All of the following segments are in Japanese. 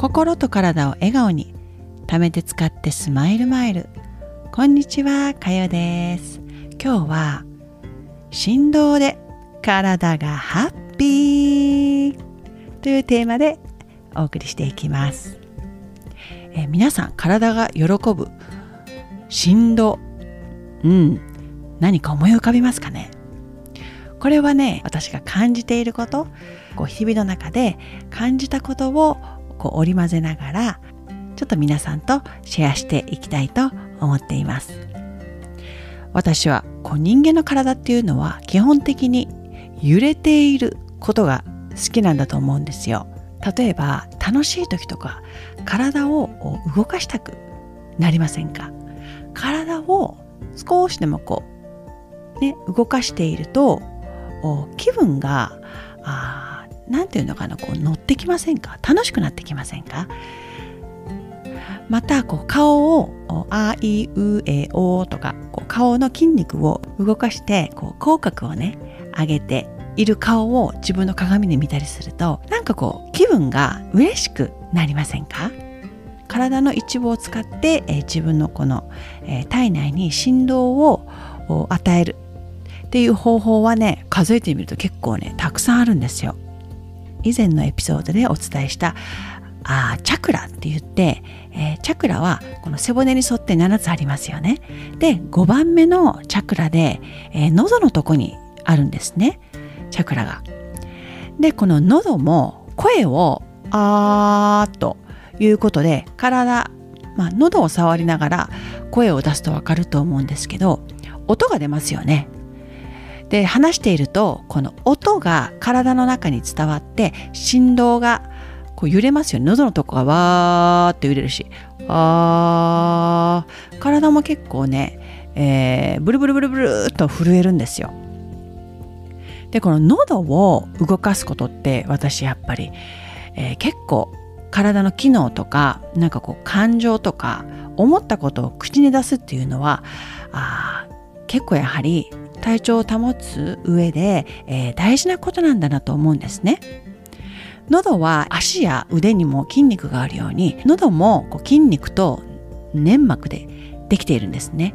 心と体を笑顔に貯めて使ってスマイルマイル。こんにちはかよです。今日は振動で体がハッピー。というテーマでお送りしていきます、え皆さん体が喜ぶ。振動うん。何か思い浮かびますかね？これはね私が感じていること。こう日々の中で感じたことをこう織り交ぜながらちょっと皆さんとシェアしていきたいと思っています。私はこう人間の体っていうのは基本的に揺れていることが好きなんだと思うんですよ。例えば楽しい時とか体を動かしたくなりませんか？体を少しでもこうね動かしていると気分が何て言うのかなこう乗ってきませんか？楽しくなってきませんか？またこう顔をあいうえおとかこう顔の筋肉を動かしてこう口角をね上げている顔を自分の鏡で見たりするとなんかこう気分が嬉しくなりませんか？体の一部を使って、えー、自分のこの、えー、体内に振動を与えるっていう方法はね数えてみると結構ねたくさんあるんですよ。以前のエピソードでお伝えしたあチャクラって言って、えー、チャクラはこの背骨に沿って7つありますよね。で5番目のチャクラで、えー、喉のとこにあるんですねチャクラが。でこの喉も声をあーということで体、まあ、喉を触りながら声を出すと分かると思うんですけど音が出ますよね。で話しているとこの音が体の中に伝わって振動がこう揺れますよね。喉のとこがわーって揺れるし。あー。体も結構ね、えー、ブルブルブルブルっと震えるんですよ。でこの喉を動かすことって私やっぱり、えー、結構体の機能とかなんかこう感情とか思ったことを口に出すっていうのはあ結構やはり体調を保つ上で、えー、大事なことなんだなと思うんですね。喉は足や腕にも筋肉があるように喉もこう筋肉と粘膜でできているんですね。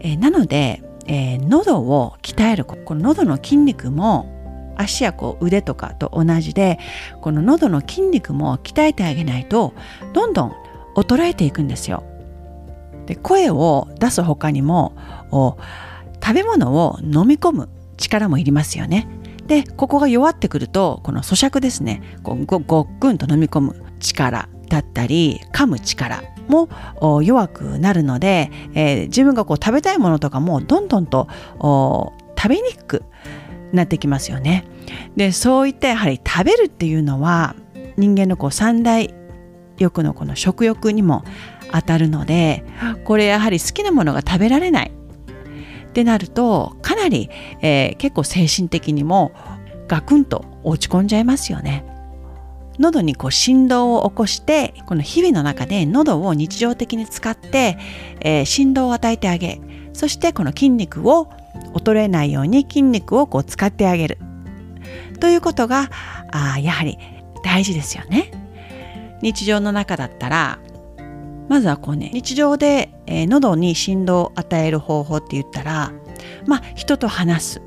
えー、なので、えー、喉を鍛えるこの喉の筋肉も足やこう腕とかと同じでこの喉の筋肉も鍛えてあげないとどんどん衰えていくんですよ。で声を出す他にも食べ物を飲み込む力もいりますよね。でここが弱ってくるとこの咀嚼ですねこうごごっくんと飲み込む力だったり噛む力も弱くなるので、えー、自分がこう食べたいものとかもどんどんと食べにくくなってきますよね。でそういったやはり食べるっていうのは人間のこう三大欲のこの食欲にも当たるのでこれやはり好きなものが食べられないってなるとかなり、えー、結構精神的にもガクンと落ち込んじゃいますよね。喉にこう振動を起こしてこの日々の中で喉を日常的に使って、えー、振動を与えてあげそしてこの筋肉を衰えないように筋肉をこう使ってあげるということがあやはり大事ですよね。日常の中だったらまずはこうね日常で、えー、喉に振動を与える方法って言ったらまあ人と話す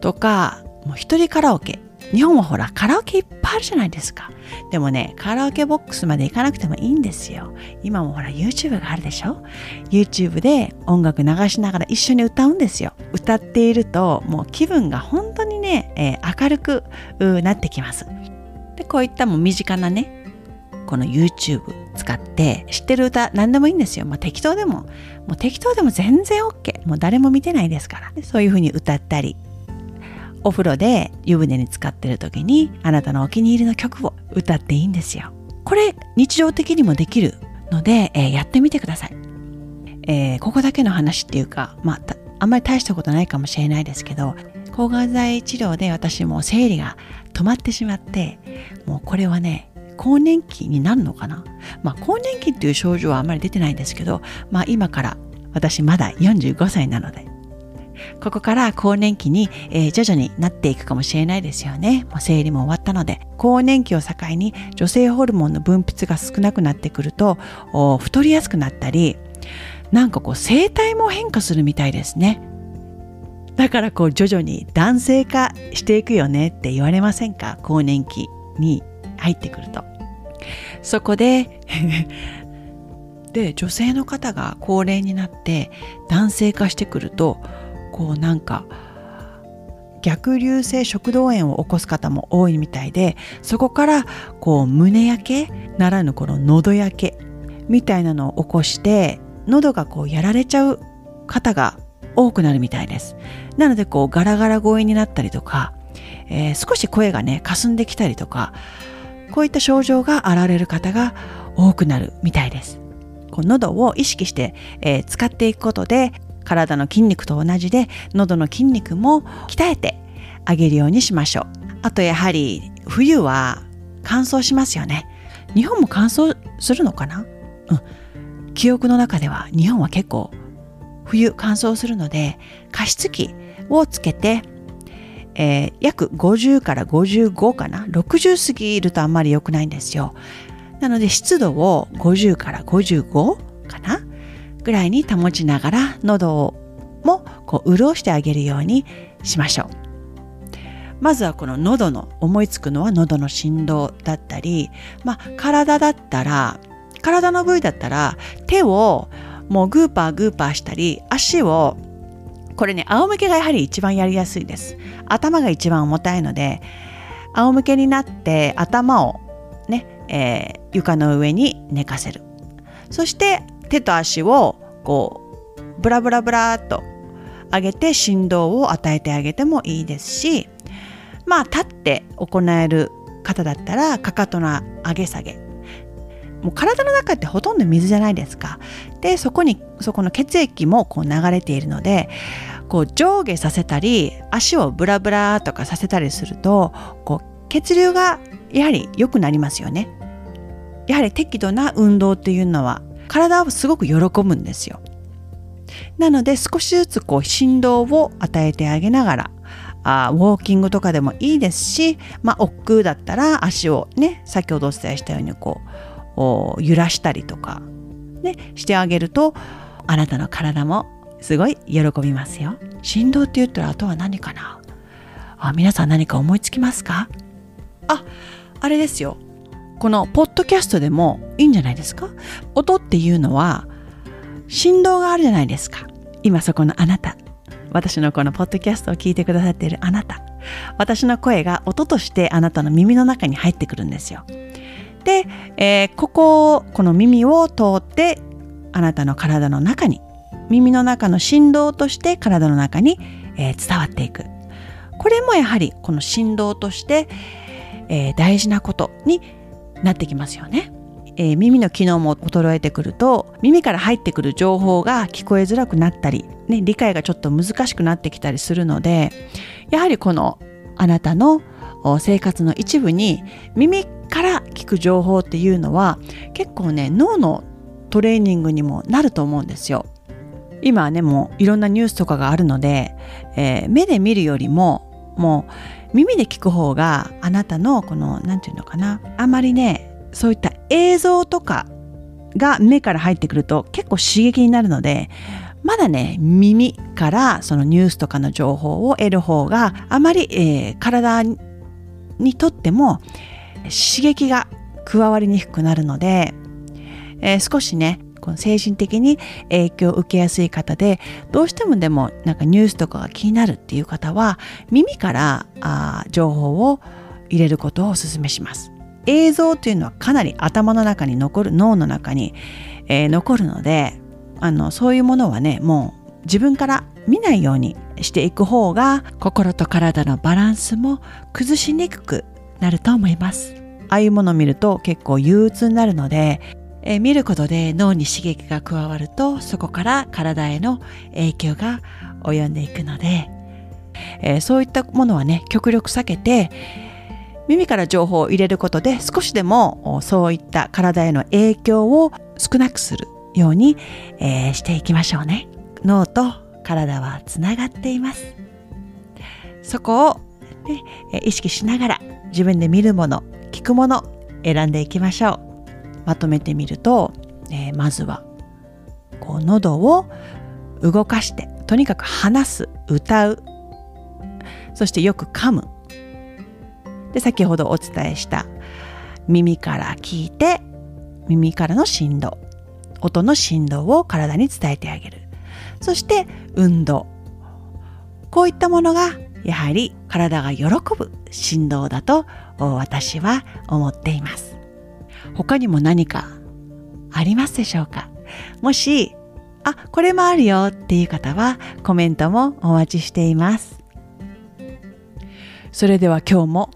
とかもう一人カラオケ。日本はほらカラオケいっぱいあるじゃないですか。でもねカラオケボックスまで行かなくてもいいんですよ。今もほら YouTube があるでしょ？YouTube で音楽流しながら一緒に歌うんですよ。歌っているともう気分が本当にね、えー、明るくなってきます。でこういったもう身近なねこの YouTube 使って知ってる歌何でもいいんですよ。まあ、適当でも、もう適当でも全然 OK。もう誰も見てないですから。そういう風に歌ったり、お風呂で湯船に浸かってる時にあなたのお気に入りの曲を歌っていいんですよ。これ日常的にもできるので、えー、やってみてください。えー、ここだけの話っていうか、まあ、あんまり大したことないかもしれないですけど抗がん剤治療で私も生理が止まってしまってもうこれはね更年期になるのかな？まあ更年期っていう症状はあまり出てないんですけどまあ今から私まだ45歳なのでここから更年期に、えー、徐々になっていくかもしれないですよね。もう生理も終わったので。更年期を境に女性ホルモンの分泌が少なくなってくると、太りやすくなったり、なんかこう生態も変化するみたいですね。だからこう徐々に男性化していくよねって言われませんか？更年期に入ってくると。そこでで女性の方が高齢になって男性化してくるとこうなんか逆流性食道炎を起こす方も多いみたいでそこからこう胸焼けならぬこの喉焼けみたいなのを起こして喉がこうやられちゃう方が多くなるみたいです。なのでこうガラガラ声になったりとか、えー、少し声がね霞んできたりとかこういった症状が現れる方が多くなるみたいです。こう喉を意識して、えー、使っていくことで体の筋肉と同じで喉の筋肉も鍛えてあげるようにしましょう。あとやはり冬は乾燥しますよね。日本も乾燥するのかな？うん。記憶の中では日本は結構冬乾燥するので加湿器をつけて、えー、約50から55かな？60過ぎるとあんまり良くないんですよ。なので湿度を50から55かな？ぐらいに保ちながら喉もこう潤してあげるようにしましょう。まずはこの喉の思いつくのは喉の振動だったり、まあ、体だったら体の部位だったら手をもうグーパーグーパーしたり足をこれね仰向けがやはり一番やりやすいです。頭が一番重たいので仰向けになって頭をね、えー、床の上に寝かせる。そして手と足をこうブラブラブラっと上げて振動を与えてあげてもいいですしまあ立って行える方だったらかかとの上げ下げ。もう体の中ってほとんど水じゃないですか。でそこにそこの血液もこう流れているのでこう上下させたり足をブラブラとかさせたりするとこう血流がやはり良くなりますよね。やはり適度な運動っていうのは体をすごく喜ぶんですよ。なので少しずつこう振動を与えてあげながらあウォーキングとかでもいいですし、まあ、億劫だったら足をね先ほどお伝えしたようにこう揺らしたりとか、ね、してあげるとあなたの体もすごい喜びますよ。振動って言ったらあとは何かな？あ皆さん何か思いつきますか？ああれですよ。このポッドキャストでもいいんじゃないですか？音っていうのは振動があるじゃないですか。今そこのあなた。私のこのポッドキャストを聞いてくださっているあなた。私の声が音としてあなたの耳の中に入ってくるんですよ。で、えー、ここをこの耳を通ってあなたの体の中に耳の中の振動として体の中に、えー、伝わっていくこれもやはりこの振動として、えー、大事なことになってきますよね。えー、耳の機能も衰えてくると耳から入ってくる情報が聞こえづらくなったり、ね、理解がちょっと難しくなってきたりするのでやはりこのあなたの生活の一部に耳から聞く情報っていうのは結構ね脳のトレーニングにもなると思うんですよ。今はねもういろんなニュースとかがあるので、えー、目で見るよりももう耳で聞く方があなたのこの何て言うのかなあまりねそういった映像とかが目から入ってくると結構刺激になるのでまだね耳からそのニュースとかの情報を得る方があまり、えー、体にとっても刺激が加わりにくくなるので、えー、少しねこの精神的に影響を受けやすい方でどうしてもでもなんかニュースとかが気になるっていう方は耳からあ情報を入れることをお勧めします。映像というのはかなり頭の中に残る脳の中に、えー、残るのであのそういうものはねもう自分から見ないようにしていく方が心と体のバランスも崩しにくくなると思います。ああいうものを見ると結構憂鬱になるのでえ、見ることで脳に刺激が加わるとそこから体への影響が及んでいくので、えー、そういったものはね極力避けて耳から情報を入れることで少しでもそういった体への影響を少なくするように、えー、していきましょうね。脳と体はつながっていますそこを、ね、意識しながら自分で見るもの聞くもの選んでいきましょう。まとめてみると、えー、まずはこう喉を動かしてとにかく話す歌う。そしてよく噛む。で先ほどお伝えした耳から聞いて耳からの振動。音の振動を体に伝えてあげる。そして運動。こういったものがやはり体が喜ぶ振動だと私は思っています。他にも何かありますでしょうか？もしあこれもあるよっていう方はコメントもお待ちしています。それでは今日も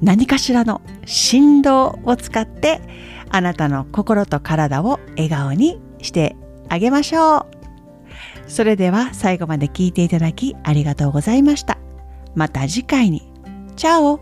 何かしらの振動を使ってあなたの心と体を笑顔にしてあげましょう。それでは最後まで聞いていただきありがとうございました。また次回に。チャオ